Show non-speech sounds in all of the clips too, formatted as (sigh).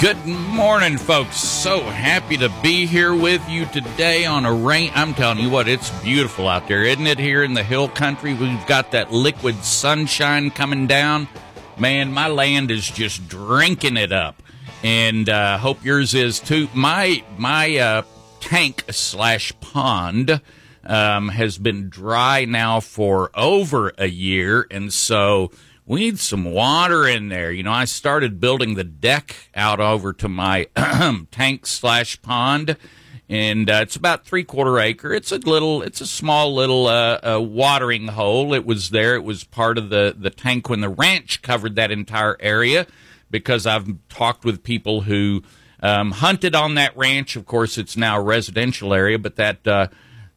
Good morning, folks. So happy to be here with you today on a rain. I'm telling you what, it's beautiful out there, isn't it? Here in the hill country, we've got that liquid sunshine coming down. Man, my land is just drinking it up, and uh, hope yours is too. My my uh, tank slash pond um, has been dry now for over a year, and so we need some water in there. You know, I started building the deck out over to my (clears throat) tank slash pond, and uh, it's about three quarter acre. It's a little, it's a small little uh, uh, watering hole. It was there. It was part of the the tank when the ranch covered that entire area, because I've talked with people who um, hunted on that ranch. Of course, it's now a residential area, but that. Uh,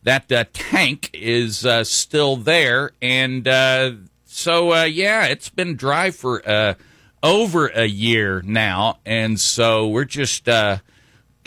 that uh, tank is uh, still there, and so uh, yeah, it's been dry for uh, over a year now, and so we're just uh,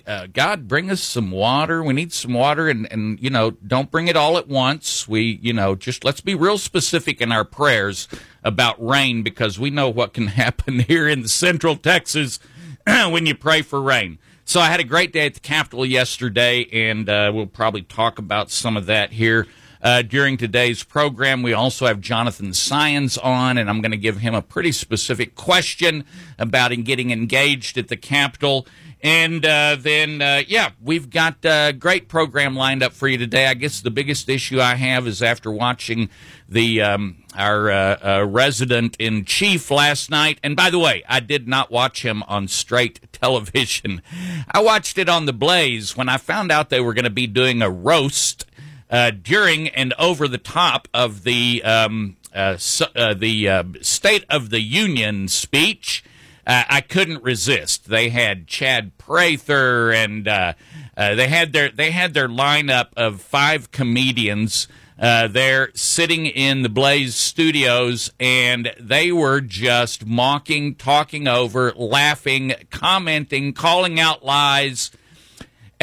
uh, God, bring us some water. We need some water, and and you know, don't bring it all at once. We you know, just let's be real specific in our prayers about rain because we know what can (laughs) happen here in Central Texas (clears throat) when you pray for rain. So I had a great day at the Capitol yesterday, and uh, we'll probably talk about some of that here uh, during today's program. We also have Jonathan Saenz on, and I'm going to give him a pretty specific question about getting engaged at the Capitol. And uh, then, uh, yeah, we've got a great program lined up for you today. I guess the biggest issue I have is after watching the um, our uh, uh, resident in chief last night. And by the way, I did not watch him on straight (laughs) television. I watched it on the Blaze when I found out they were going to be doing a roast uh, during and over the top of the um, uh, uh, the uh, State of the Union speech. Uh, I couldn't resist. They had Chad Prather, and uh, they had their they had their lineup of five comedians. there sitting in the Blaze studios, and they were just mocking, talking over, laughing, commenting, calling out lies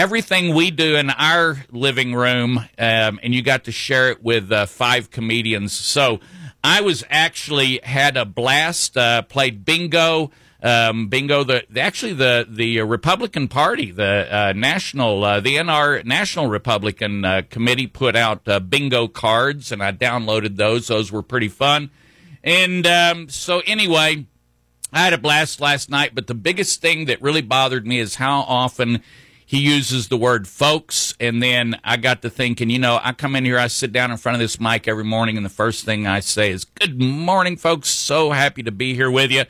everything we do in our living room, um, and you got to share it with uh, five comedians. So I was actually had a blast. Uh, played bingo. Um, bingo. The, the, actually the the Republican Party, the uh, national uh, the NR National Republican uh, Committee put out uh, bingo cards, and I downloaded those. Those were pretty fun. And um, so anyway, I had a blast last night. But the biggest thing that really bothered me is how often he uses the word folks. And then I got to thinking, you know, I come in here, I sit down in front of this mic every morning, and the first thing I say is, Good morning, folks. So happy to be here with you.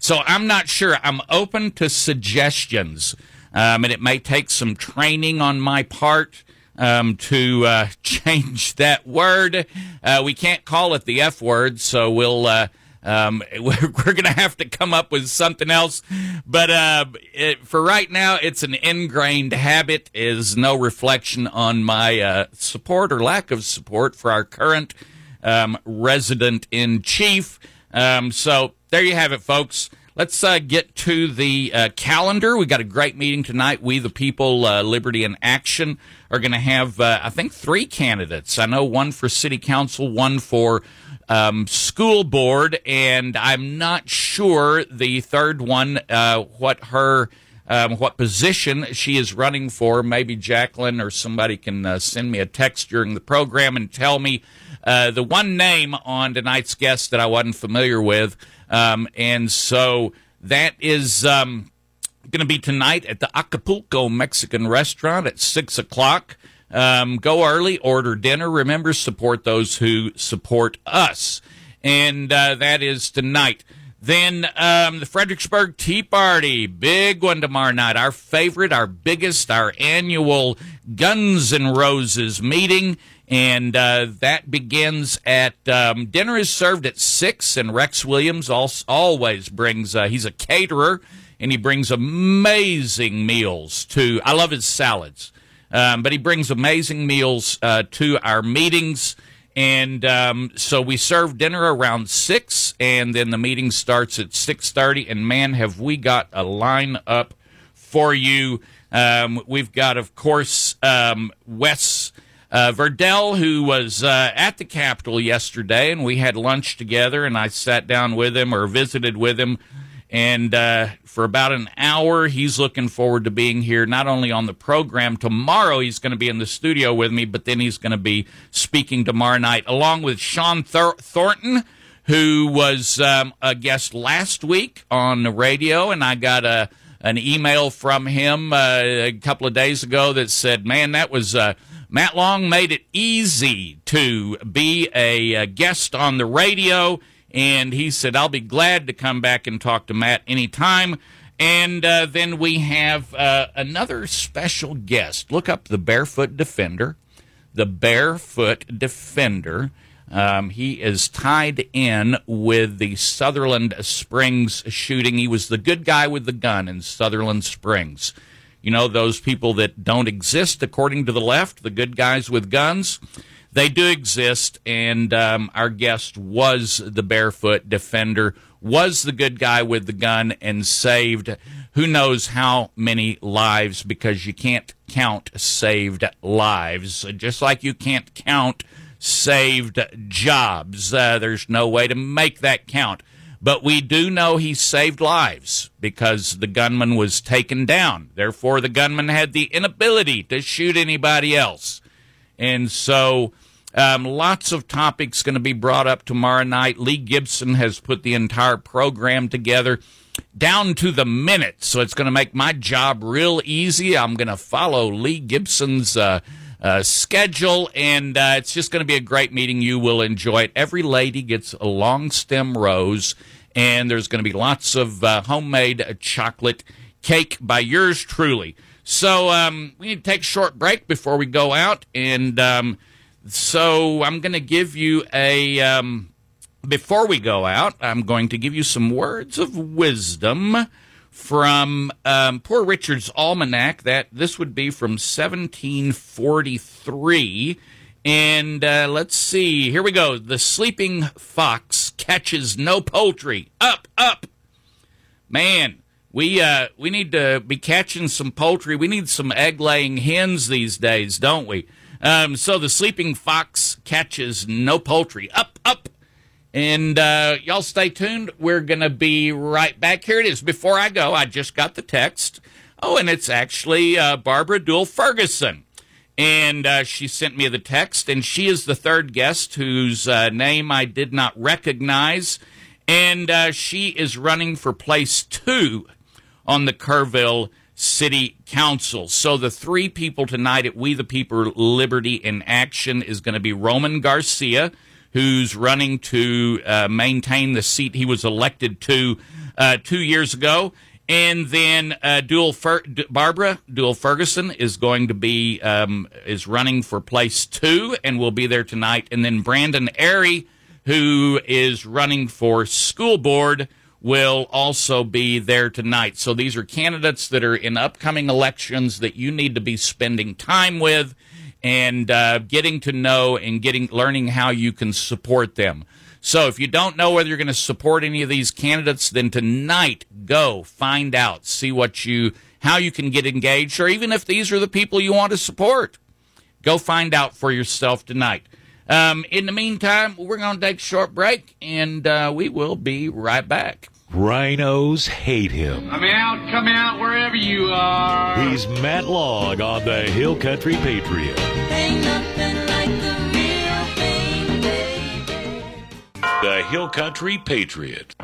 So I'm not sure. I'm open to suggestions, um, and it may take some training on my part. Um, to uh, (laughs) change that word, uh, we can't call it the F word, so we'll uh, um, (laughs) we're, we're going to have to come up with something else. But uh, it, for right now, it's an ingrained habit, is no reflection on my uh, support or lack of support for our current um, resident in chief. Um, so there you have it, folks. Let's uh, get to the uh, calendar. We got a great meeting tonight. We, the people, uh, Liberty and Action, are going to have, uh, I think, three candidates. I know one for city council, one for um, school board, and I'm not sure the third one uh, what her um, what position she is running for. Maybe Jacqueline or somebody can uh, send me a text during the program and tell me uh, the one name on tonight's guest that I wasn't familiar with, um, and so that is. Um, Going to be tonight at the Acapulco Mexican restaurant at six o'clock. Um, go early, order dinner. Remember, support those who support us. And uh, that is tonight. Then um, the Fredericksburg Tea Party, big one tomorrow night. Our favorite, our biggest, our annual Guns and Roses meeting. And uh, that begins at um, dinner is served at six, and Rex Williams also, always brings. Uh, he's a caterer, and he brings amazing meals to. I love his salads, um, but he brings amazing meals uh, to our meetings. And um, so we serve dinner around six, and then the meeting starts at six thirty. And man, have we got a line up for you! Um, we've got, of course, um, Wes uh, Virdell, who was uh, at the Capitol yesterday, and we had lunch together, and I sat down with him or visited with him and uh, for about an hour, he's looking forward to being here, not only on the program. Tomorrow, he's going to be in the studio with me, but then he's going to be speaking tomorrow night, along with Sean Thor- Thornton, who was um, a guest last week on the radio. And I got a, an email from him uh, a couple of days ago that said, Man, that was. Uh, Matt Long made it easy to be a, a guest on the radio and he said, I'll be glad to come back and talk to Matt anytime. And uh, then we have uh, another special guest. Look up the Barefoot Defender. The Barefoot Defender. Um, he is tied in with the Sutherland Springs shooting. He was the good guy with the gun in Sutherland Springs. You know, those people that don't exist according to the left, the good guys with guns they do exist, and um, our guest was the barefoot defender, was the good guy with the gun, and saved who knows how many lives because you can't count saved lives, just like you can't count saved jobs. Uh, there's no way to make that count. But we do know he saved lives because the gunman was taken down. Therefore, the gunman had the inability to shoot anybody else. And so um, lots of topics going to be brought up tomorrow night. Lee Gibson has put the entire program together down to the minute, so it's going to make my job real easy. I'm going to follow Lee Gibson's uh, uh, schedule, and uh, it's just going to be a great meeting. You will enjoy it. Every lady gets a long stem rose, and there's going to be lots of uh, homemade chocolate cake by yours truly. So um, we need to take a short break before we go out, and um, so I'm going to give you a. Um, before we go out, I'm going to give you some words of wisdom from um, Poor Richard's Almanac. That this would be from 1743. And uh, let's see. Here we go. The sleeping fox catches no poultry. Up, up. Man, we uh, we need to be catching some poultry. We need some egg laying hens these days, don't we? Um, so the sleeping fox catches no poultry. Up, up. And uh, y'all stay tuned. We're going to be right back. Here it is. Before I go, I just got the text. Oh, and it's actually uh, Barbara Duell Ferguson. And uh, she sent me the text, and she is the third guest whose uh, name I did not recognize. And uh, she is running for place two on the Kerrville City Council. So the three people tonight at We the People Liberty in Action is going to be Roman Garcia, who's running to uh, maintain the seat he was elected to uh, two years ago. And then uh, Duell Fer- Barbara Dual Ferguson is going to be um, is running for place two and will be there tonight. And then Brandon Airy, who is running for school board will also be there tonight. So these are candidates that are in upcoming elections that you need to be spending time with and uh, getting to know and getting learning how you can support them. So if you don't know whether you're going to support any of these candidates, then tonight go find out, see what you how you can get engaged, or even if these are the people you want to support, go find out for yourself tonight. Um, in the meantime, we're going to take a short break, and uh, we will be right back. RINOs hate him. I'm out, come out wherever you are. He's Matt Long on the Hill Country Patriot. Ain't nothing like the real thing, baby. The Hill Country Patriot.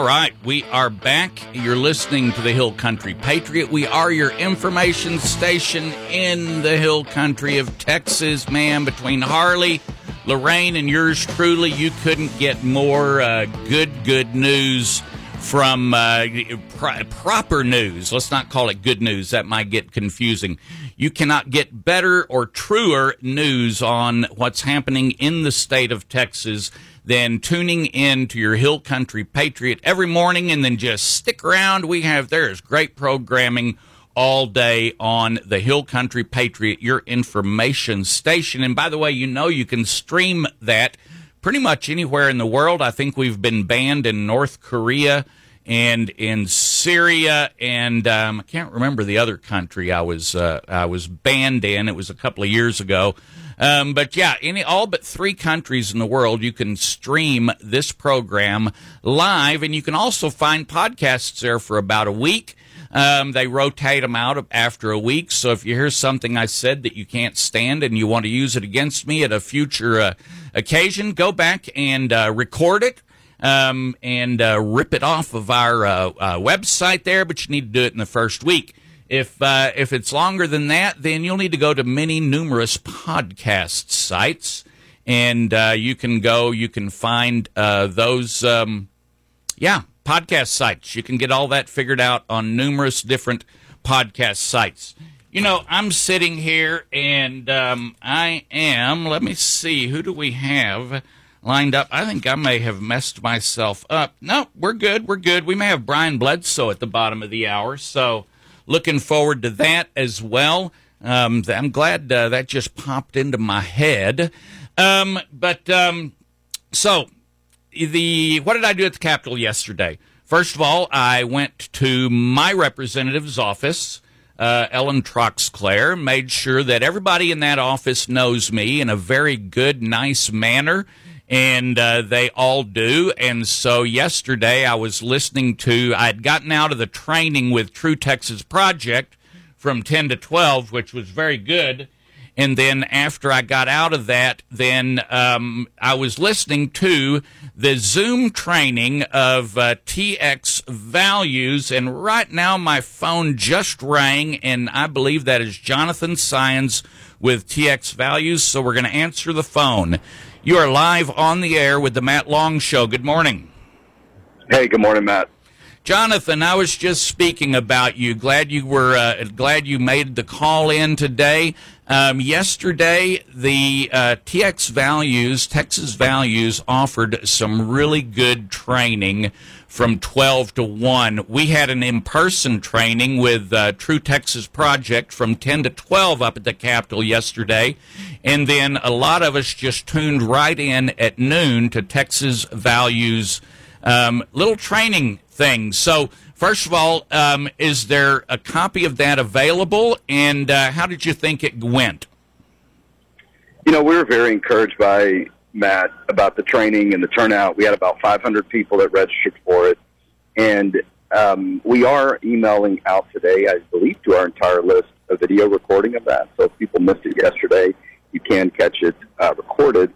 All right, we are back. You're listening to the Hill Country Patriot. We are your information station in the Hill Country of Texas, man. Between Harley, Lorraine, and yours truly, you couldn't get more uh, good, good news from uh, pro- proper news. Let's not call it good news. That might get confusing. You cannot get better or truer news on what's happening in the state of Texas than tuning in to your Hill Country Patriot every morning and then just stick around. We have, there is great programming all day on the Hill Country Patriot, your information station. And by the way, you know you can stream that pretty much anywhere in the world. I think we've been banned in North Korea and in Syria, and um, I can't remember the other country I was uh, I was banned in. It was a couple of years ago. Um, but yeah, any all but three countries in the world, you can stream this program live, and you can also find podcasts there for about a week. Um, they rotate them out after a week. So if you hear something I said that you can't stand and you want to use it against me at a future uh, occasion, go back and uh, record it. Um, and uh, rip it off of our uh, uh, website there, but you need to do it in the first week. If uh, if it's longer than that, then you'll need to go to many numerous podcast sites, and uh, you can go. You can find uh, those. Um, yeah, podcast sites. You can get all that figured out on numerous different podcast sites. You know, I'm sitting here and um, I am. Let me see. Who do we have lined up? I think I may have messed myself up. No, we're good. We're good. We may have Brian Bledsoe at the bottom of the hour. So looking forward to that as well. Um, I'm glad uh, that just popped into my head. Um, but um, so the what did I do at the Capitol yesterday? First of all, I went to my representative's office, uh, Ellen Troxclair, made sure that everybody in that office knows me in a very good, nice manner, and uh, they all do. And so yesterday, I was listening to. I'd gotten out of the training with True Texas Project from ten to twelve, which was very good. And then after I got out of that, then um, I was listening to the Zoom training of uh, TX values. And right now, my phone just rang, and I believe that is Jonathan Saenz with TX values. So we're going to answer the phone. You are live on the air with the Matt Long Show. Good morning. Hey, good morning, Matt. Jonathan, I was just speaking about you. Glad you were uh, glad you made the call in today. Um, yesterday, the uh, TX Values, Texas Values, offered some really good training from 12 to 1. We had an in person training with uh, True Texas Project from 10 to 12 up at the Capitol yesterday. And then a lot of us just tuned right in at noon to Texas Values um, little training thing. So, first of all, um, is there a copy of that available? And uh, how did you think it went? You know, we were very encouraged by Matt about the training and the turnout. We had about 500 people that registered for it. And um, we are emailing out today, I believe, to our entire list a video recording of that. So if people missed it yesterday, you can catch it uh, recorded.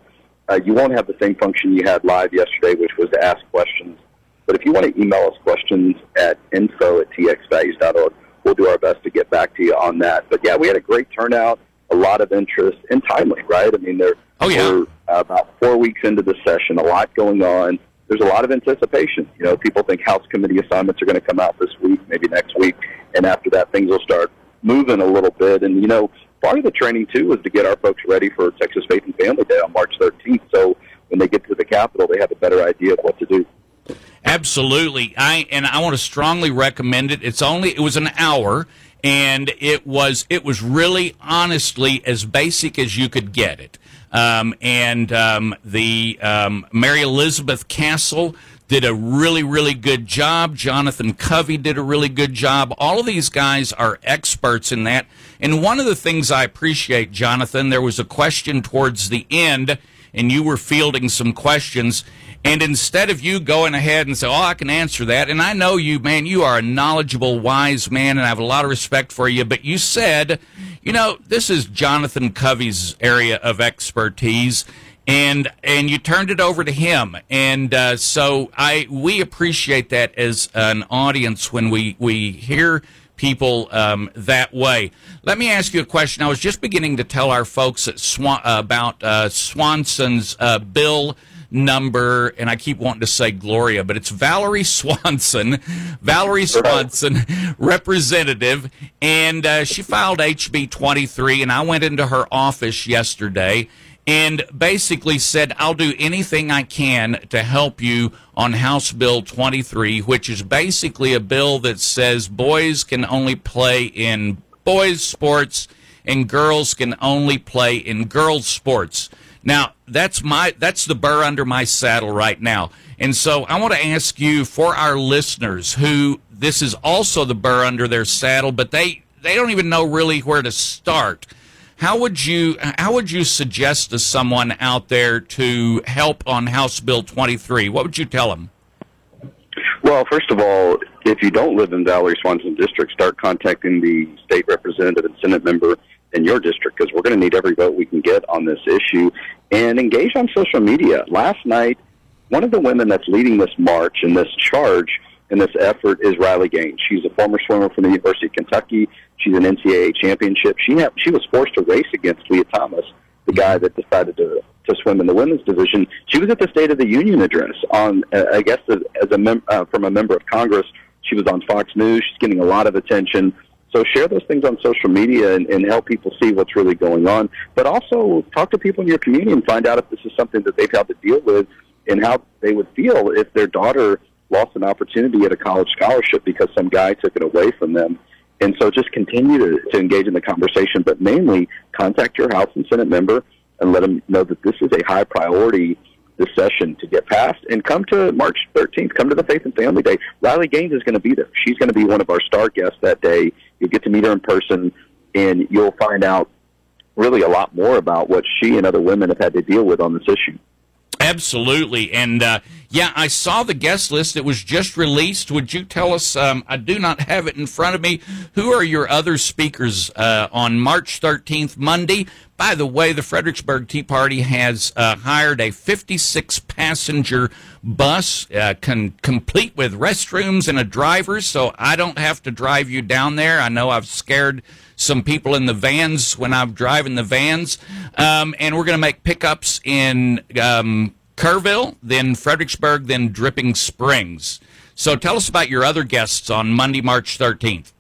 Uh, you won't have the same function you had live yesterday, which was to ask questions. But if you want to email us questions at info at txvalues.org, we'll do our best to get back to you on that. But yeah, we had a great turnout, a lot of interest, and timely, right? I mean, there Oh, yeah. we're about four weeks into the session, a lot going on. There's a lot of anticipation. You know, people think House committee assignments are going to come out this week, maybe next week, and after that, things will start moving a little bit. And you know, part of the training too was to get our folks ready for Texas Faith and Family Day on March 13th. So when they get to the Capitol, they have a better idea of what to do. Absolutely. I and I want to strongly recommend it. It's only it was an hour and it was it was really honestly as basic as you could get it. Um, and um, the um, Mary Elizabeth Castle did a really really good job. Jonathan Covey did a really good job. All of these guys are experts in that. And one of the things I appreciate, Jonathan, there was a question towards the end and you were fielding some questions. And instead of you going ahead and say, "Oh, I can answer that," and I know you, man, you are a knowledgeable, wise man, and I have a lot of respect for you. But you said, you know, this is Jonathan Covey's area of expertise, and and you turned it over to him. And uh, so I we appreciate that as an audience when we we hear people um, that way. Let me ask you a question. I was just beginning to tell our folks at Swan, about uh, Swanson's uh, bill number, and I keep wanting to say Gloria, but it's Valerie (laughs) Swanson, Valerie Swanson, representative, and uh, she filed HB 23, and I went into her office yesterday and basically said, I'll do anything I can to help you on House Bill 23, which is basically a bill that says boys can only play in boys' sports and girls can only play in girls' sports. Now, that's my that's the burr under my saddle right now. And so I want to ask you for our listeners who this is also the burr under their saddle, but they they don't even know really where to start. How would you how would you suggest to someone out there to help on House Bill 23? What would you tell them? Well, first of all, if you don't live in Valerie Swanson district, start contacting the state representative and Senate member in your district because we're going to need every vote we can get on this issue and engage on social media. Last night, one of the women that's leading this march and this charge and this effort is Riley Gaines. She's a former swimmer from the University of Kentucky. She's an NCAA championship. She she was forced to race against Lia Thomas, the guy that decided to to swim in the women's division. She was at the State of the Union address on, uh, I guess, as, as a mem- uh, from a member of Congress. She was on Fox News. She's getting a lot of attention. So share those things on social media and, and help people see what's really going on. But also talk to people in your community and find out if this is something that they've had to deal with and how they would feel if their daughter lost an opportunity at a college scholarship because some guy took it away from them. And so just continue to, to engage in the conversation, but mainly contact your House and Senate member and let them know that this is a high priority this session to get passed. And come to March 13th, come to the Faith and Family Day. Riley Gaines is going to be there. She's going to be one of our star guests that day. You'll get to meet her in person, and you'll find out really a lot more about what she and other women have had to deal with on this issue. Absolutely. And uh, yeah, I saw the guest list. It was just released. Would you tell us? Um, I do not have it in front of me. Who are your other speakers uh, on March 13th, Monday? By the way, the Fredericksburg Tea Party has uh, hired a 56 passenger bus, uh, con- complete with restrooms and a driver, so I don't have to drive you down there. I know I've scared some people in the vans when I'm driving the vans. Um, and we're going to make pickups in um, Kerrville, then Fredericksburg, then Dripping Springs. So tell us about your other guests on Monday, March 13th.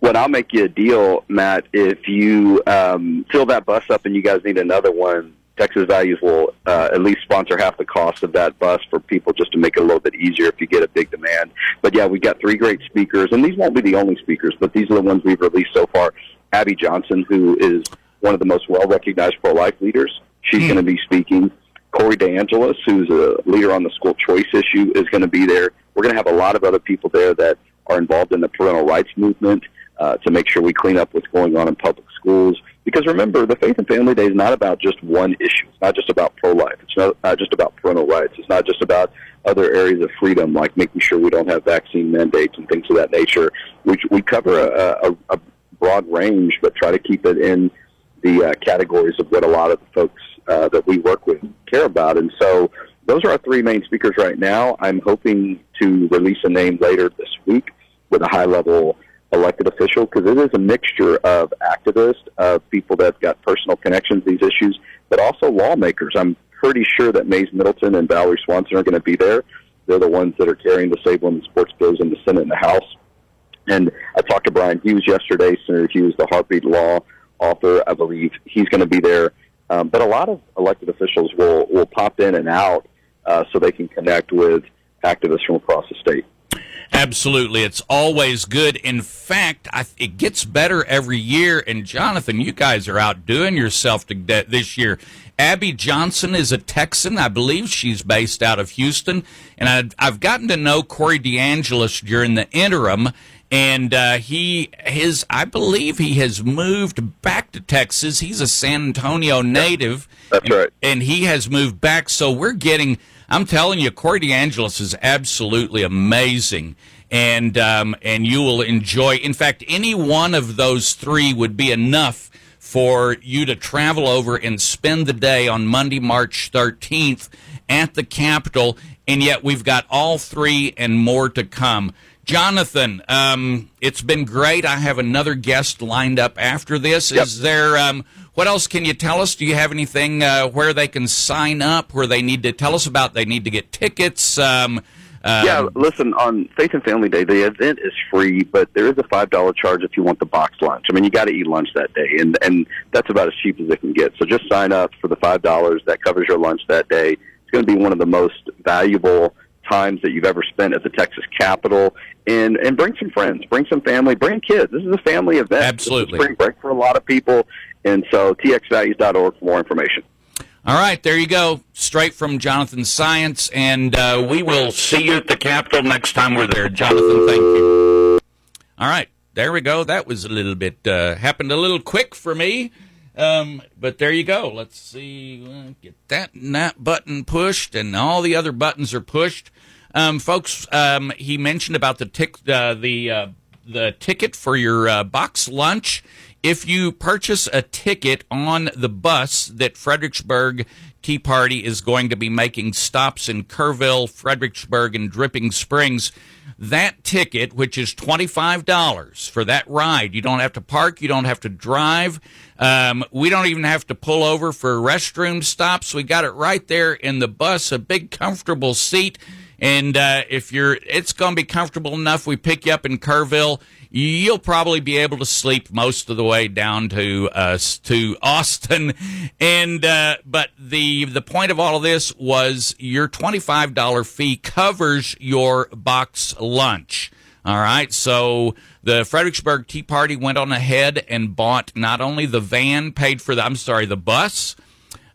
Well, I'll make you a deal, Matt. If you um, fill that bus up and you guys need another one, Texas Values will uh, at least sponsor half the cost of that bus for people just to make it a little bit easier if you get a big demand. But yeah, we've got three great speakers, and these won't be the only speakers, but these are the ones we've released so far. Abby Johnson, who is one of the most well recognized pro life leaders, she's going to be speaking. Corey DeAngelis, who's a leader on the school choice issue, is going to be there. We're going to have a lot of other people there that are involved in the parental rights movement uh, to make sure we clean up what's going on in public schools. Because remember, the Faith and Family Day is not about just one issue. It's not just about pro-life. It's not, not just about parental rights. It's not just about other areas of freedom, like making sure we don't have vaccine mandates and things of that nature. We, we cover a, a, a broad range, but try to keep it in the uh, categories of what a lot of the folks uh, that we work with care about. And so those are our three main speakers right now. I'm hoping to release a name later this week with a high level elected official because it is a mixture of activists, of people that've got personal connections to these issues, but also lawmakers. I'm pretty sure that Mayes Middleton and Valerie Swanson are going to be there. They're the ones that are carrying the Save Women's Sports bills in the Senate and the House. And I talked to Bryan Hughes yesterday, Senator Hughes, the Heartbeat Law author. I believe he's going to be there. Um, but a lot of elected officials will, will pop in and out uh, so they can connect with activists from across the state. Absolutely. It's always good. In fact, I, it gets better every year. And Jonathan, you guys are outdoing yourself to, this year. Abby Johnson is a Texan. I believe she's based out of Houston. And I've, I've gotten to know Corey DeAngelis during the interim. And uh, he, his, I believe he has moved back to Texas. He's a San Antonio native. That's and, right. And he has moved back. So we're getting, I'm telling you, Corey DeAngelis is absolutely amazing. And, um, and you will enjoy, in fact, any one of those three would be enough for you to travel over and spend the day on Monday, March 13th at the Capitol. And yet we've got all three and more to come. Jonathan, um, it's been great. I have another guest lined up after this. Yep. Is there, um, what else can you tell us? Do you have anything uh, where they can sign up, where they need to tell us about they need to get tickets? Um, um, yeah, listen, on Faith and Family Day, the event is free, but there is a five dollar charge if you want the box lunch. I mean, you got to eat lunch that day, and and that's about as cheap as it can get. So just sign up for the five dollars. That covers your lunch that day. It's going to be one of the most valuable times that you've ever spent at the Texas Capitol. And and bring some friends, bring some family, bring kids. This is a family event. Absolutely. Spring break for a lot of people, and so txvalues.org for more information. All right, there you go. Straight from Jonathan Saenz, and uh, we will see you at the Capitol next time we're there. Jonathan, thank you. All right, there we go. That was a little bit uh, happened a little quick for me, um, but there you go. Let's see, get that and that button pushed, and all the other buttons are pushed. Um, folks, um, he mentioned about the tick, uh, the uh, the ticket for your uh, box lunch. If you purchase a ticket on the bus that Fredericksburg Tea Party is going to be making stops in Kerrville, Fredericksburg, and Dripping Springs, that ticket, which is $25 for that ride, you don't have to park, you don't have to drive. Um, we don't even have to pull over for restroom stops. We got it right there in the bus, a big comfortable seat. And uh, if you're, it's going to be comfortable enough. We pick you up in Kerrville. You'll probably be able to sleep most of the way down to uh, to Austin. And uh, but the the point of all of this was your twenty five dollar fee covers your box lunch. All right, so the Fredericksburg Tea Party went on ahead and bought not only the van, paid for the I'm sorry, the bus.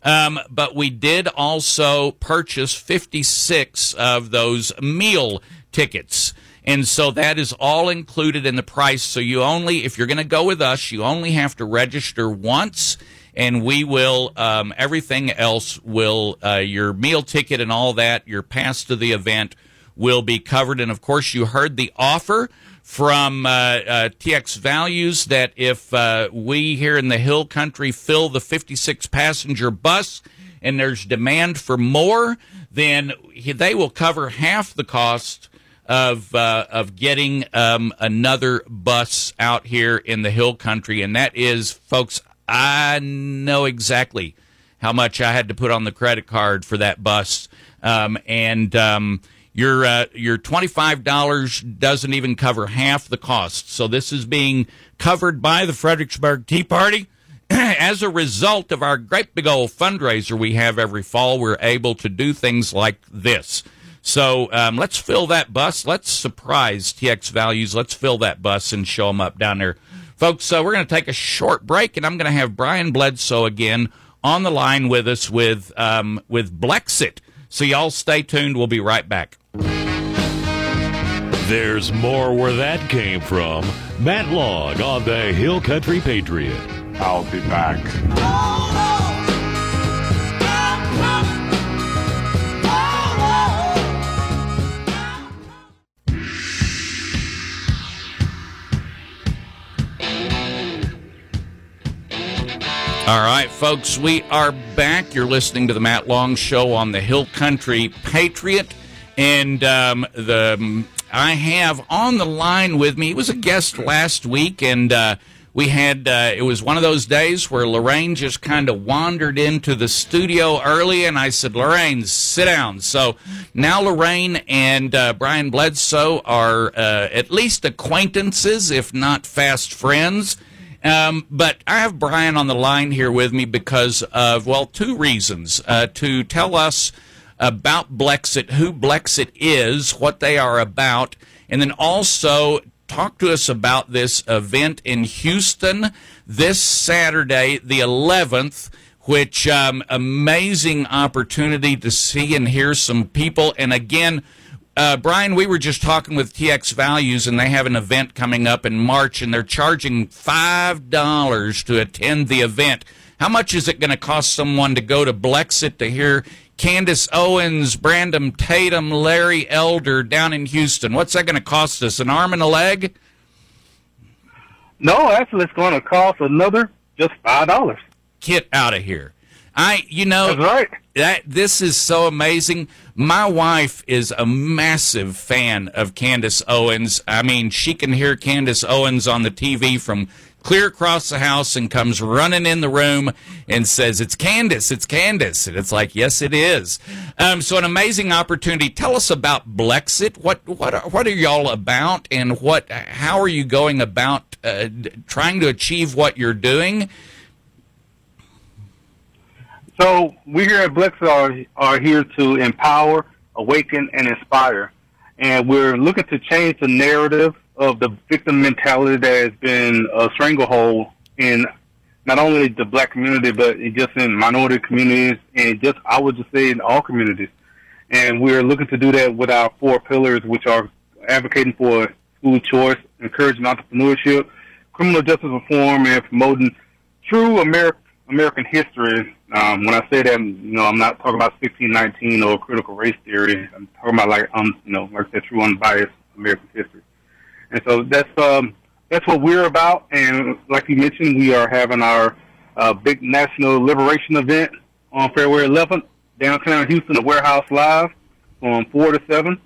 Um, but we did also purchase 56 of those meal tickets. And so that is all included in the price. So you only, if you're going to go with us, you only have to register once and we will, um, everything else will, uh, your meal ticket and all that, your pass to the event will be covered. And of course, you heard the offer from uh, uh, TX Values that if uh, we here in the Hill Country fill the 56 passenger bus and there's demand for more, then they will cover half the cost of uh, of getting um, another bus out here in the Hill Country, and that is, folks. I know exactly how much I had to put on the credit card for that bus, um, and um, your uh, your twenty five dollars doesn't even cover half the cost. So this is being covered by the Fredericksburg Tea Party. (clears throat) As a result of our great big old fundraiser we have every fall, we're able to do things like this. So um, let's fill that bus. Let's surprise TX Values. Let's fill that bus and show them up down there. Folks, so we're going to take a short break, and I'm going to have Brian Bledsoe again on the line with us with um, with Blexit. So y'all stay tuned. We'll be right back. There's more where that came from. Matt Long on the Hill Country Patriot. I'll be back. All right, folks, we are back. You're listening to the Matt Long Show on the Hill Country Patriot, and um, the I have on the line with me. He was a guest last week, and uh, we had uh, it was one of those days where Lorraine just kind of wandered into the studio early, and I said, "Lorraine, sit down." So now Lorraine and uh, Brian Bledsoe are uh, at least acquaintances, if not fast friends. Um, but I have Brian on the line here with me because of, well, two reasons. Uh, to tell us about Blexit, who Blexit is, what they are about, and then also talk to us about this event in Houston this Saturday, the 11th, which um, amazing opportunity to see and hear some people. And again, uh, Brian, we were just talking with TX Values, and they have an event coming up in March, and they're charging five dollars to attend the event. How much is it going to cost someone to go to Blexit to hear Candace Owens, Brandon Tatum, Larry Elder down in Houston? What's that going to cost us? An arm and a leg? No, actually, it's going to cost another just five dollars. Get out of here. I, you know, That's right. that this is so amazing. My wife is a massive fan of Candace Owens. I mean, she can hear Candace Owens on the TV from clear across the house and comes running in the room and says, "It's Candace, it's Candace," and it's like, "Yes, it is." Um, so, an amazing opportunity. Tell us about Blexit. What what are, what are y'all about, and what how are you going about uh, trying to achieve what you're doing? So we here at Blexit, are here to empower, awaken, and inspire. And we're looking to change the narrative of the victim mentality that has been a stranglehold in not only the black community, but just in minority communities and just, I would just say, in all communities. And we're looking to do that with our four pillars, which are advocating for school choice, encouraging entrepreneurship, criminal justice reform, and promoting true Ameri- American history. Um, when I say that, you know, I'm not talking about 1619 or critical race theory. I'm talking about like, um, you know, like said, true unbiased American history. And so that's um, that's what we're about. And like you mentioned, we are having our uh, big national liberation event on February 11th downtown Houston, the Warehouse Live, from four to seven.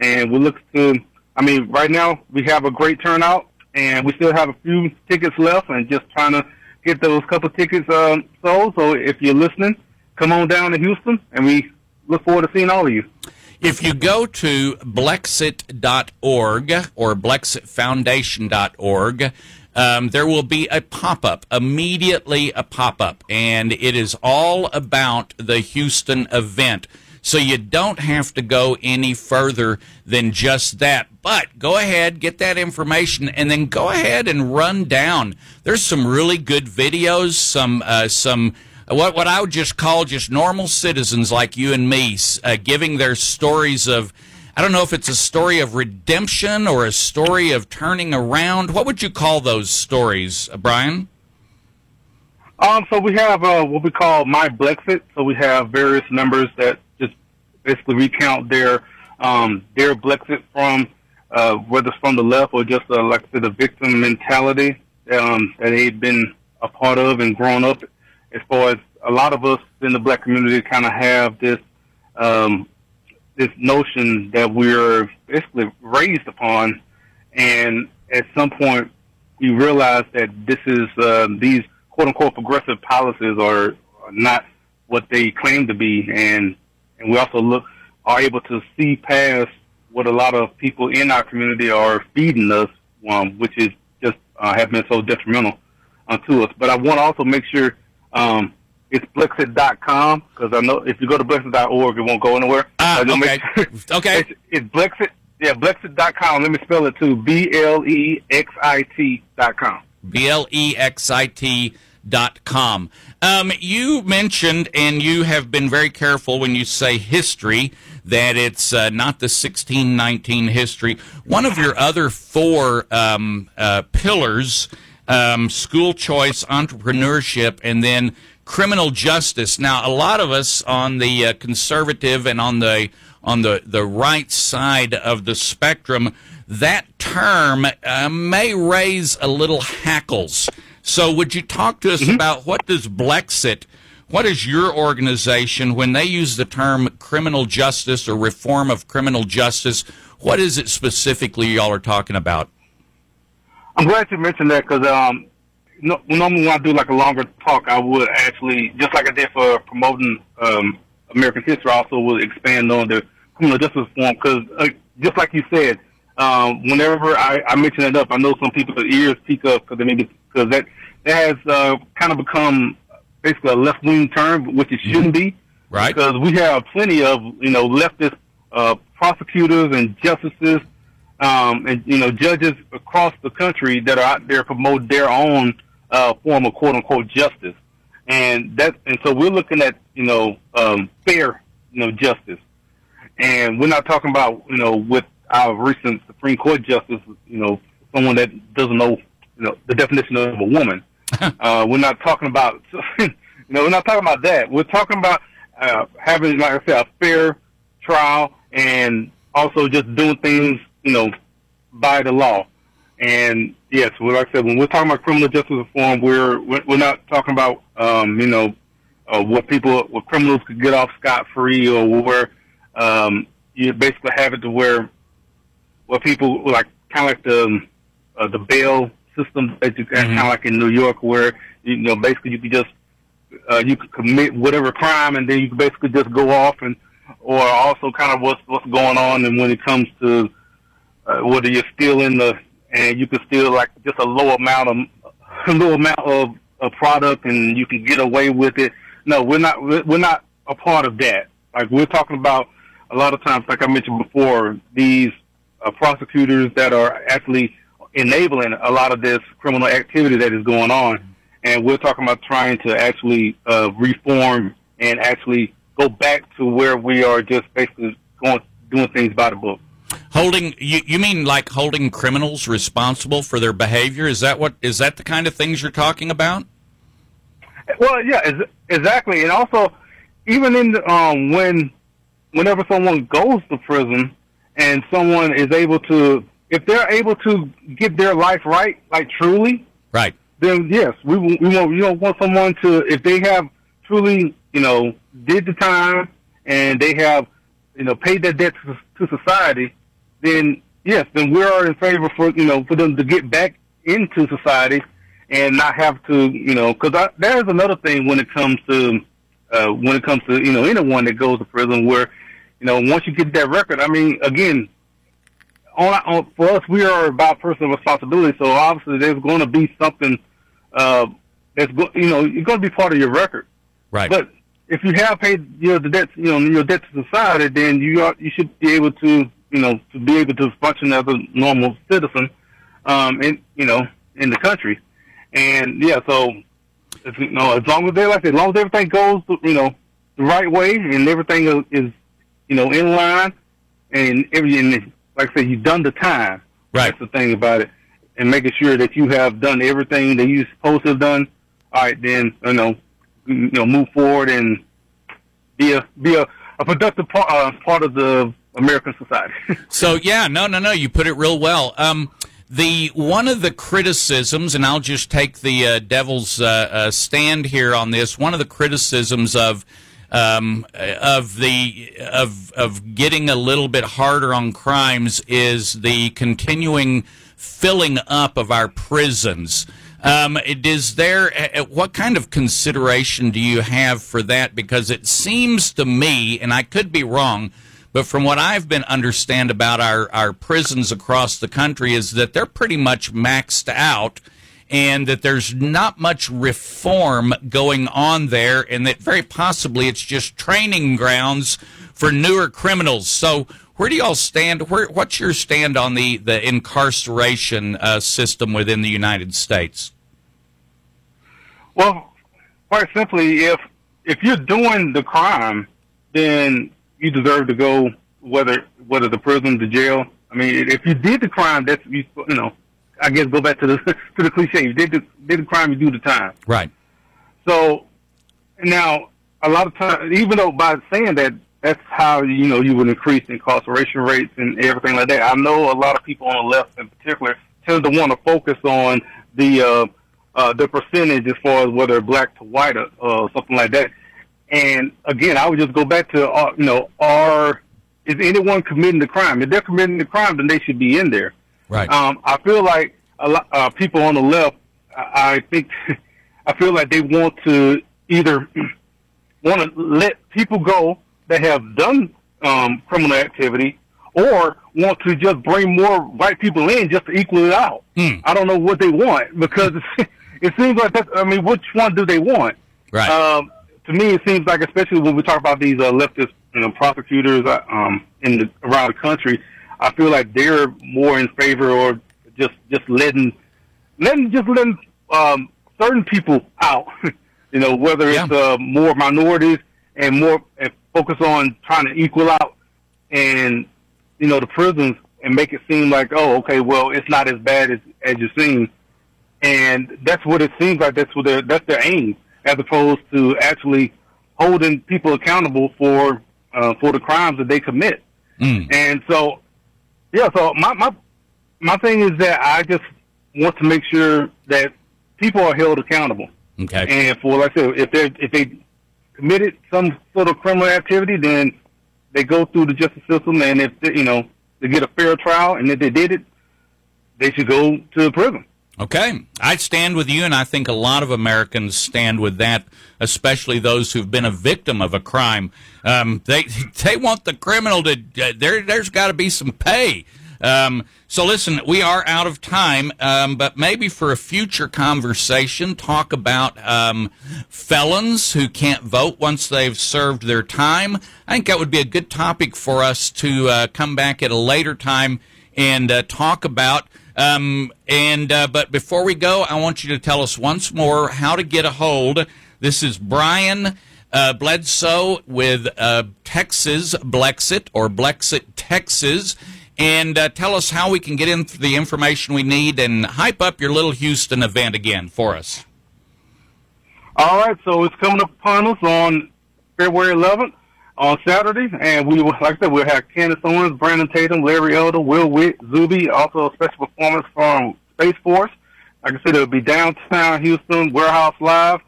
And we look to, I mean, right now we have a great turnout, and we still have a few tickets left, and just trying to get those couple tickets um, sold. So if you're listening, come on down to Houston, and we look forward to seeing all of you. If you go to blexit.org or blexitfoundation.org, um, there will be a pop up, immediately a pop up, and it is all about the Houston event. So you don't have to go any further than just that. But go ahead, get that information, and then go ahead and run down. There's some really good videos, some uh, some what what I would just call just normal citizens like you and me uh, giving their stories of. I don't know if it's a story of redemption or a story of turning around. What would you call those stories, uh, Brian? Um, so we have uh, what we call My Blexit. So we have various numbers that just basically recount their um, their Blexit from uh, whether it's from the left or just uh, like the victim mentality um, that they've been a part of and grown up. As far as a lot of us in the black community kind of have this um, this notion that we're basically raised upon, and at some point we realize that this is uh, these quote unquote progressive policies are not what they claim to be, and and we also look are able to see past what a lot of people in our community are feeding us, um, which is just uh, have been so detrimental uh, to us. But I want to also make sure um, it's Blexit.com because I know if you go to Blexit.org, it won't go anywhere. Ah, okay. sure- (laughs) Okay. It's, it's Blexit. Yeah, Blexit.com. Let me spell it too. B L E X I T dot com. B L E X I T dot com. Um, you mentioned, and you have been very careful when you say history, that it's uh, not the 1619 history. One of your other four um, uh, pillars um, school choice, entrepreneurship, and then criminal justice. Now, a lot of us on the uh, conservative and on the on the, the right side of the spectrum, that term uh, may raise a little hackles. So, would you talk to us about what does Blexit, what is your organization when they use the term criminal justice or reform of criminal justice? What is it specifically y'all are talking about? I'm glad you mentioned that because um, no, normally when I do like a longer talk, I would actually just like I did for promoting um, American history, I also would expand on the criminal justice reform because uh, just like you said, um, whenever I, I mention it up, I know some people's ears peak up because maybe because that that has uh, kind of become basically a left wing term, which it shouldn't be. Right. Because we have plenty of you know leftist uh, prosecutors and justices um, and you know judges across the country that are out there promote their own uh, form of quote unquote justice, and that and so we're looking at you know um, fair you know justice, and we're not talking about you know with our recent Supreme Court justice you know someone that doesn't know you know the definition of a woman. (laughs) uh, we're not talking about (laughs) you know we're not talking about that. We're talking about uh, having like I said a fair trial and also just doing things you know by the law. And yes, like I said, when we're talking about criminal justice reform, we're we're not talking about um, you know uh, where people, what criminals could get off scot free, or where um, you basically have it to where where people like kind of like the uh, the bail system that you kind of like in New York, where you know basically you could just uh, you could commit whatever crime and then you could basically just go off and or also kind of what's what's going on and when it comes to uh, whether you're still in the and you can steal like just a low amount of a (laughs) low amount of, a product and you can get away with it. No, we're not we're we're not a part of that. Like we're talking about a lot of times, like I mentioned before, these uh, prosecutors that are actually enabling a lot of this criminal activity that is going on. And we're talking about trying to actually uh, reform and actually go back to where we are just basically going doing things by the book. Holding you, you mean like holding criminals responsible for their behavior? Is that what is that the kind of things you're talking about? Well, yeah, ex- exactly. And also, even in the, um, when whenever someone goes to prison and someone is able to, if they're able to get their life right, like truly, Right. then yes, we we want you don't want someone to if they have truly you know did the time and they have you know paid their debt to, to society, then yes, then we are in favor for you know for them to get back into society and not have to you know because there's another thing when it comes to uh, when it comes to you know anyone that goes to prison where you know once you get that record, I mean again on, on for us, we are about personal responsibility. So obviously, there's going to be something uh, that's go, you know you're going to be part of your record. Right. But if you have paid your the debt, you know your debt to society, then you are you should be able to you know to be able to function as a normal citizen, um, in you know in the country, and yeah, so if, you know as long as they like I said, as long as everything goes you know the right way and everything is, is you know in line, and everything like I said, you've done the time. Right. That's the thing about it, and making sure that you have done everything that you're supposed to have done. All right, then you know, you know, move forward and be a be a, a productive part, uh, part of the American society. (laughs) So yeah, no, no, no. You put it real well. Um, the one of the criticisms, and I'll just take the uh, devil's uh, uh, stand here on this. One of the criticisms of um, of the of of getting a little bit harder on crimes is the continuing filling up of our prisons. Um, is there what kind of consideration do you have for that? Because it seems to me, and I could be wrong, but from what I've been understand about our, our prisons across the country is that they're pretty much maxed out and that there's not much reform going on there and that very possibly it's just training grounds for newer criminals. So where do y'all stand? Where, what's your stand on the, the incarceration uh, system within the United States? well, quite simply, if if you're doing the crime, then you deserve to go whether whether the prison, the jail. I mean, if you did the crime, that's you, you know. I guess go back to the (laughs) to the cliche. You did the did the crime, you do the time. Right. So now, a lot of times, even though by saying that, that's how you know you would increase incarceration rates and everything like that. I know a lot of people on the left, in particular, tend to want to focus on the uh, uh, the percentage as far as whether black to white or uh, something like that. And again, I would just go back to uh, you know, are is anyone committing the crime? If they're committing the crime, then they should be in there. Right. Um, I feel like a lot uh, people on the left. I, I think (laughs) I feel like they want to either (clears throat) want to let people go that have done um, criminal activity, or want to just bring more white people in just to equal it out. Hmm. I don't know what they want because (laughs) it seems like that's. I mean, which one do they want? Right. Um, to me, it seems like, especially when we talk about these uh, leftist you know, prosecutors uh, um, in the, around the country, I feel like they're more in favor or just just letting letting just letting um, certain people out. (laughs) you know, whether it's uh, more minorities and more and focus on trying to equal out and you know the prisons and make it seem like oh okay well it's not as bad as as you seem. And that's what it seems like. That's what their that's their aim as opposed to actually holding people accountable for uh, for the crimes that they commit Mm. and so yeah so my my my thing is that I just want to make sure that people are held accountable Okay. and for like I said, if they if they committed some sort of criminal activity, then they go through the justice system, and if they, you know they get a fair trial, and if they did it, they should go to prison. Okay. I stand with you, and I think a lot of Americans stand with that, especially those who've been a victim of a crime. Um, they (laughs) they want the criminal to, uh, there, there's got to be some pay. Um, so listen, we are out of time, um, but maybe for a future conversation, talk about um, felons who can't vote once they've served their time. I think that would be a good topic for us to uh, come back at a later time and uh, talk about. Um, and uh, but before we go, I want you to tell us once more how to get a hold. This is Brian uh, Bledsoe with uh, Texas Blexit or Blexit Texas, and uh, tell us how we can get in the information we need and hype up your little Houston event again for us. All right, so it's coming upon us on February 11th on Saturday, and we like I said, we'll have Candace Owens, Brandon Tatum, Larry Elder, Will Witt, Zuby, also a special performance from Space Force. Like I said, it'll be downtown Houston, Warehouse Live.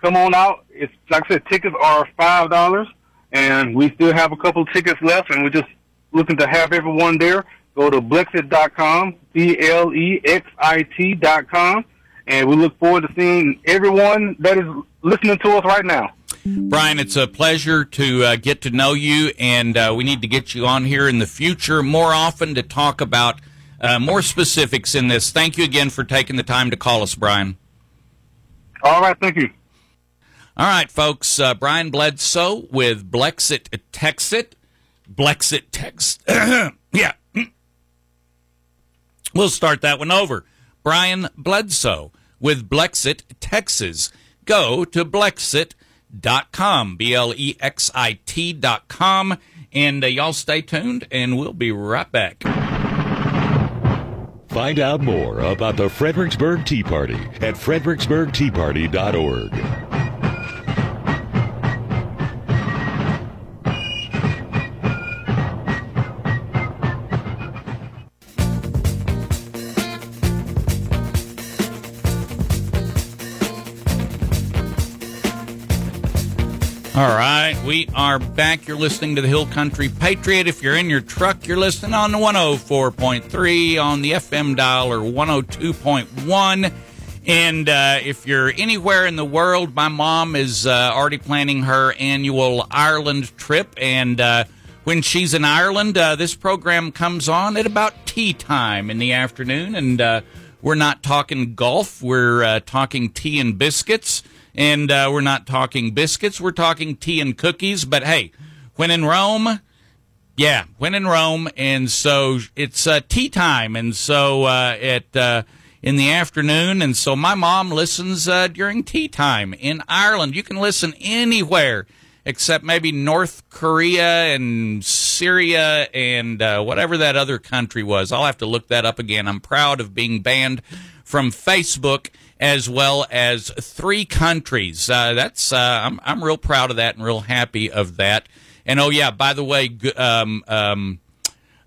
Come on out. It's like I said, tickets are five dollars, and we still have a couple tickets left, and we're just looking to have everyone there. Go to blexit.com, b l e x i t dot com, and we look forward to seeing everyone that is listening to us right now. Brian, it's a pleasure to uh, get to know you, and uh, we need to get you on here in the future more often to talk about uh, more specifics in this. Thank you again for taking the time to call us, Brian. All right, thank you. All right, folks. Uh, Brian Bledsoe with Blexit Texit. Blexit Text. (clears throat) yeah. (clears throat) We'll start that one over. Brian Bledsoe with Blexit Texas. Go to Blexit.com, .Com b L E X I T.com. And uh, y'all stay tuned, and we'll be right back. Find out more about the Fredericksburg Tea Party at fredericksburgteaparty.org. All right, we are back. You're listening to the Hill Country Patriot. If you're in your truck, you're listening on the 104.3 on the FM dial or 102.1. And uh, if you're anywhere in the world, my mom is uh, already planning her annual Ireland trip. And uh, when she's in Ireland, uh, this program comes on at about tea time in the afternoon. And uh, we're not talking golf, we're uh, talking tea and biscuits. And uh, we're not talking biscuits, we're talking tea and cookies. But hey, when in Rome, yeah, when in Rome, and so it's uh, tea time, and so uh, at uh, in the afternoon, and so my mom listens uh, during tea time in Ireland. You can listen anywhere except maybe North Korea and Syria and uh, whatever that other country was. I'll have to look that up again. I'm proud of being banned from Facebook as well as three countries. Uh, that's uh, I'm I'm real proud of that and real happy of that. And oh yeah, by the way, um, um,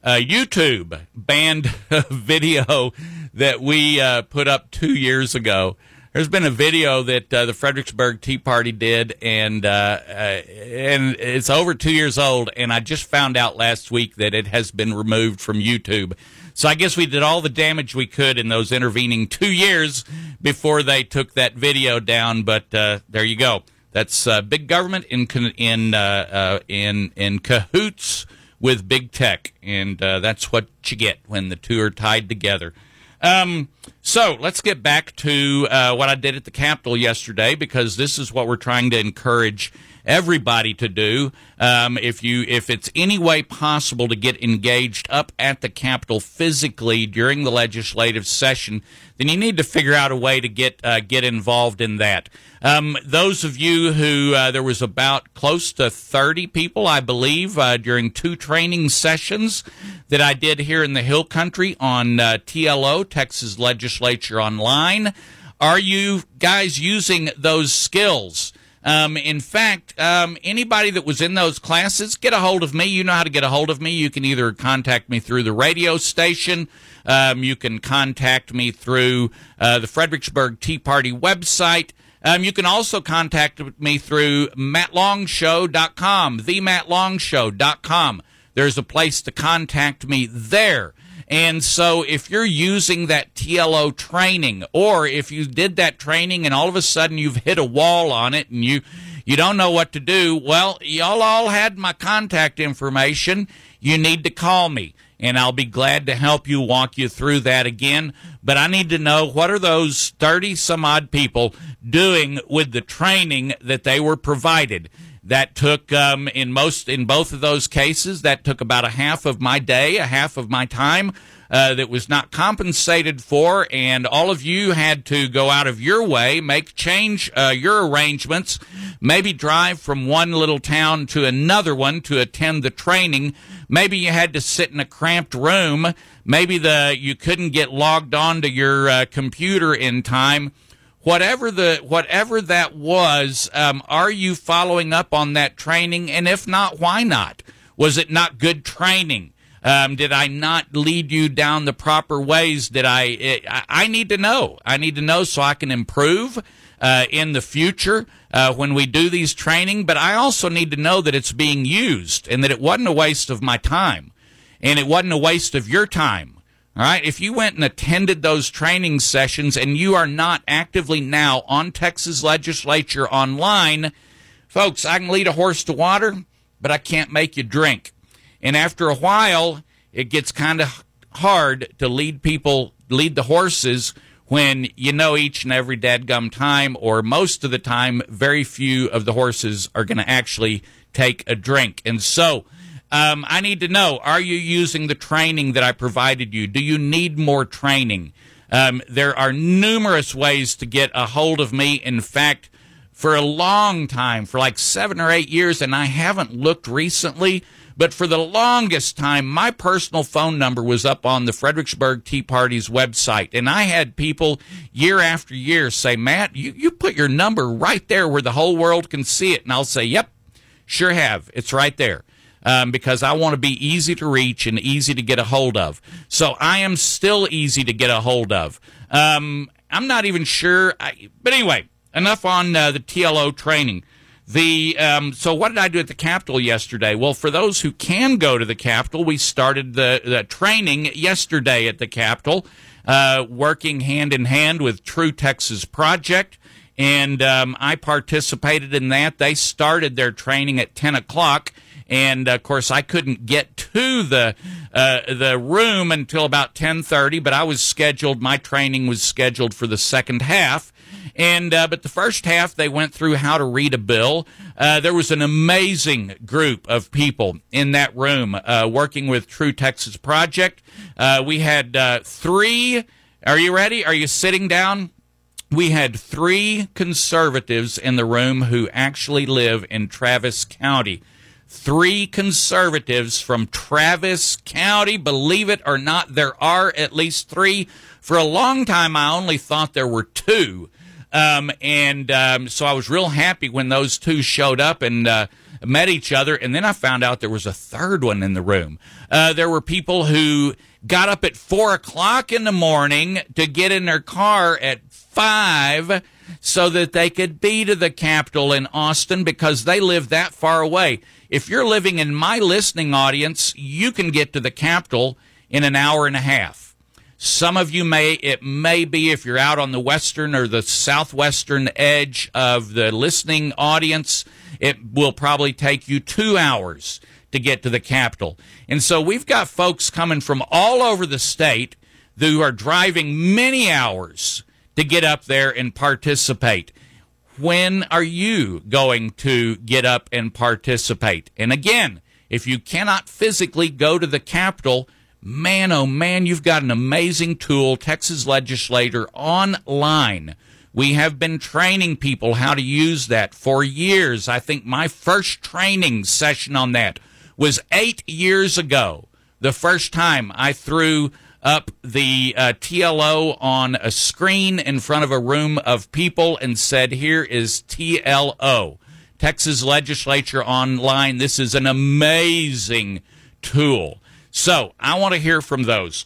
uh, YouTube banned (laughs) video that we uh, put up two years ago. There's been a video that uh, the Fredericksburg Tea Party did, and uh, uh, and it's over two years old. And I just found out last week that it has been removed from YouTube. So I guess we did all the damage we could in those intervening two years before they took that video down. But uh, there you go. That's uh, big government in in uh, in in cahoots with big tech, and that's what you get when the two are tied together. Um, so let's get back to uh, what I did at the Capitol yesterday because this is what we're trying to encourage everybody to do. Um, if you if it's any way possible to get engaged up at the Capitol physically during the legislative session, then you need to figure out a way to get uh, get involved in that. Um, those of you who uh, there was about close to 30 people, I believe, uh, during two training sessions that I did here in the Hill Country on uh, TLO, Texas Legislature Online. Are you guys using those skills? Um, in fact, um, anybody that was in those classes, get a hold of me. You know how to get a hold of me. You can either contact me through the radio station. Um, you can contact me through uh, the Fredericksburg Tea Party website. Um, you can also contact me through mattlongshow.com, themattlongshow.com. There's a place to contact me there. And so if you're using that TLO training, or if you did that training and all of a sudden you've hit a wall on it and you, you don't know what to do, well, y'all all had my contact information. You need to call me and I'll be glad to help you walk you through that again. But I need to know what are those 30 some odd people doing with the training that they were provided. That took, um, in most, in both of those cases, that took about a half of my day, a half of my time. Uh, that was not compensated for, and all of you had to go out of your way, make change uh, your arrangements, maybe drive from one little town to another one to attend the training. Maybe you had to sit in a cramped room. Maybe the you couldn't get logged onto your uh, computer in time whatever the whatever that was um, are you following up on that training? And if not why not? Was it not good training? Um, did i not lead you down the proper ways? Did i i, I need to know. I need to know so i can improve uh, in the future uh, when we do these training. But i also need to know that it's being used and that it wasn't a waste of my time and it wasn't a waste of your time all right. If you went and attended those training sessions and you are not actively now on Texas legislature online, folks, I can lead a horse to water, but I can't make you drink. And after a while, it gets kind of hard to lead people, lead the horses when you know each and every dadgum time, or most of the time, very few of the horses are going to actually take a drink. And so, um, I need to know are you using the training that I provided you? Do you need more training? Um, there are numerous ways to get a hold of me. In fact, for a long time, for like seven or eight years, and I haven't looked recently, but for the longest time, my personal phone number was up on the Fredericksburg Tea Party's website. And I had people year after year say, Matt, you, you put your number right there where the whole world can see it. And I'll say, yep, sure have. It's right there um, because I want to be easy to reach and easy to get a hold of. So I am still easy to get a hold of. Um, I'm not even sure, I, but anyway, enough on uh, the TLO training. The um, so what did I do at the Capitol yesterday? Well, for those who can go to the Capitol, we started the, the training yesterday at the Capitol, uh, working hand in hand with True Texas Project, and um, I participated in that. They started their training at ten o'clock and of course I couldn't get to the uh, the room until about ten thirty. But I was scheduled. My training was scheduled for the second half. And uh, but the first half they went through how to read a bill. Uh, there was an amazing group of people in that room uh, working with True Texas Project. Uh, we had uh, three. Are you ready? Are you sitting down? We had three conservatives in the room who actually live in Travis County three conservatives from Travis County. Believe it or not, there are at least three. For a long time, I only thought there were two. Um, and um, so I was real happy when those two showed up and uh, met each other. And then I found out there was a third one in the room. Uh, there were people who got up at four o'clock in the morning to get in their car at five so that they could be to the Capitol in Austin because they live that far away. If you're living in my listening audience, you can get to the Capitol in an hour and a half. Some of you may, it may be if you're out on the western or the southwestern edge of the listening audience, it will probably take you two hours to get to the Capitol. And so we've got folks coming from all over the state who are driving many hours to get up there and participate when are you going to get up and participate? And again, if you cannot physically go to the Capitol, man, oh man, you've got an amazing tool, Texas Legislator Online. We have been training people how to use that for years. I think my first training session on that was eight years ago. The first time I threw up the uh, TLO on a screen in front of a room of people and said, Here is TLO, Texas Legislature Online. This is an amazing tool. So I want to hear from those.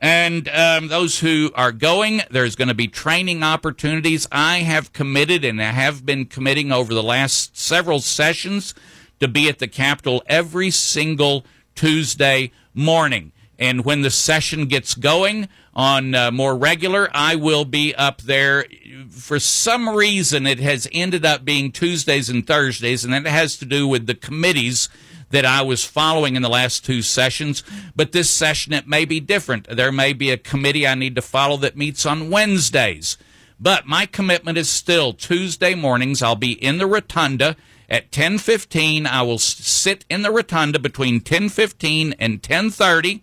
And um, those who are going, there's going to be training opportunities. I have committed and have been committing over the last several sessions to be at the Capitol every single Tuesday morning. And when the session gets going on uh, more regular, I will be up there. For some reason, it has ended up being Tuesdays and Thursdays, and that has to do with the committees that I was following in the last two sessions. But this session, it may be different. There may be a committee I need to follow that meets on Wednesdays. But my commitment is still Tuesday mornings. I'll be in the rotunda at 10:15. I will sit in the rotunda between 10:15 and 10:30.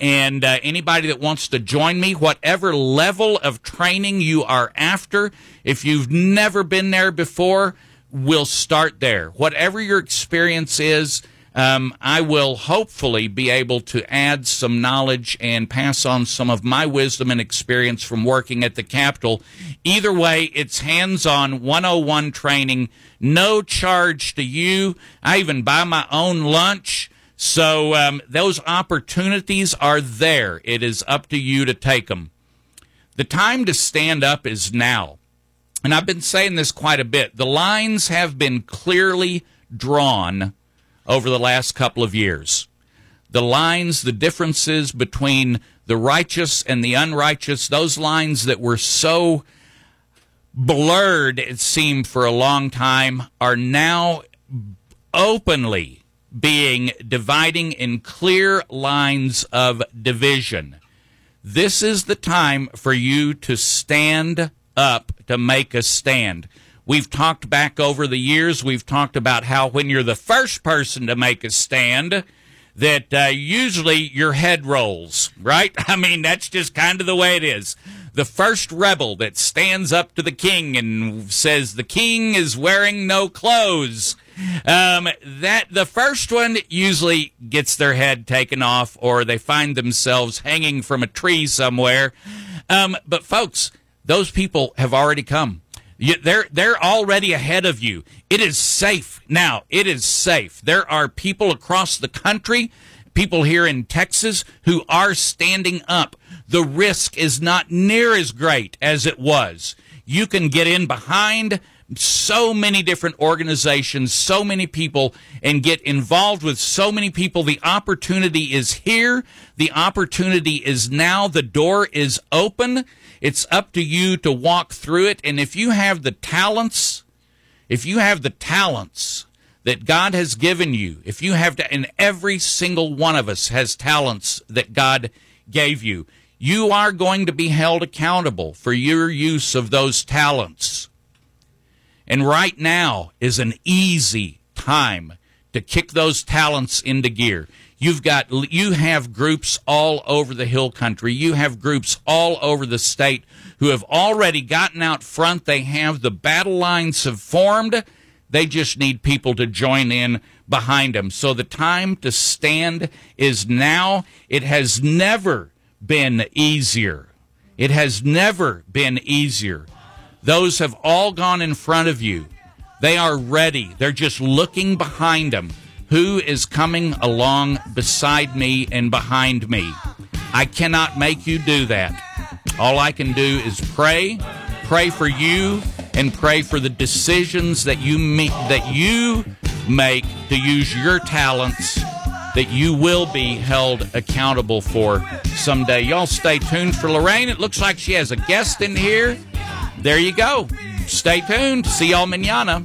And uh, anybody that wants to join me, whatever level of training you are after, if you've never been there before, we'll start there. Whatever your experience is, um, I will hopefully be able to add some knowledge and pass on some of my wisdom and experience from working at the Capitol. Either way, it's hands on 101 training, no charge to you. I even buy my own lunch. So um, those opportunities are there. It is up to you to take them. The time to stand up is now. And I've been saying this quite a bit. The lines have been clearly drawn over the last couple of years. The lines, the differences between the righteous and the unrighteous, those lines that were so blurred, it seemed, for a long time, are now openly being dividing in clear lines of division. This is the time for you to stand up to make a stand. We've talked back over the years, we've talked about how when you're the first person to make a stand, that uh, usually your head rolls, right? (laughs) I mean, that's just kind of the way it is. The first rebel that stands up to the king and says the king is wearing no clothes. Um, that the first one usually gets their head taken off, or they find themselves hanging from a tree somewhere. Um, but folks, those people have already come. You, they're they're already ahead of you. It is safe now. It is safe. There are people across the country, people here in Texas, who are standing up. The risk is not near as great as it was. You can get in behind so many different organizations, so many people, and get involved with so many people. The opportunity is here. The opportunity is now. The door is open. It's up to you to walk through it. And if you have the talents, if you have the talents that God has given you, if you have to, and every single one of us has talents that God gave you, you are going to be held accountable for your use of those talents. And right now is an easy time to kick those talents into gear. You've got you have groups all over the hill country. You have groups all over the state who have already gotten out front. They have the battle lines have formed. They just need people to join in behind them. So the time to stand is now. It has never been easier. It has never been easier. Those have all gone in front of you. They are ready. They're just looking behind them. Who is coming along beside me and behind me? I cannot make you do that. All I can do is pray, pray for you, and pray for the decisions that you make, that you make to use your talents that you will be held accountable for someday. Y'all stay tuned for Lorraine. It looks like she has a guest in here. There you go. Stay tuned. See y'all manana.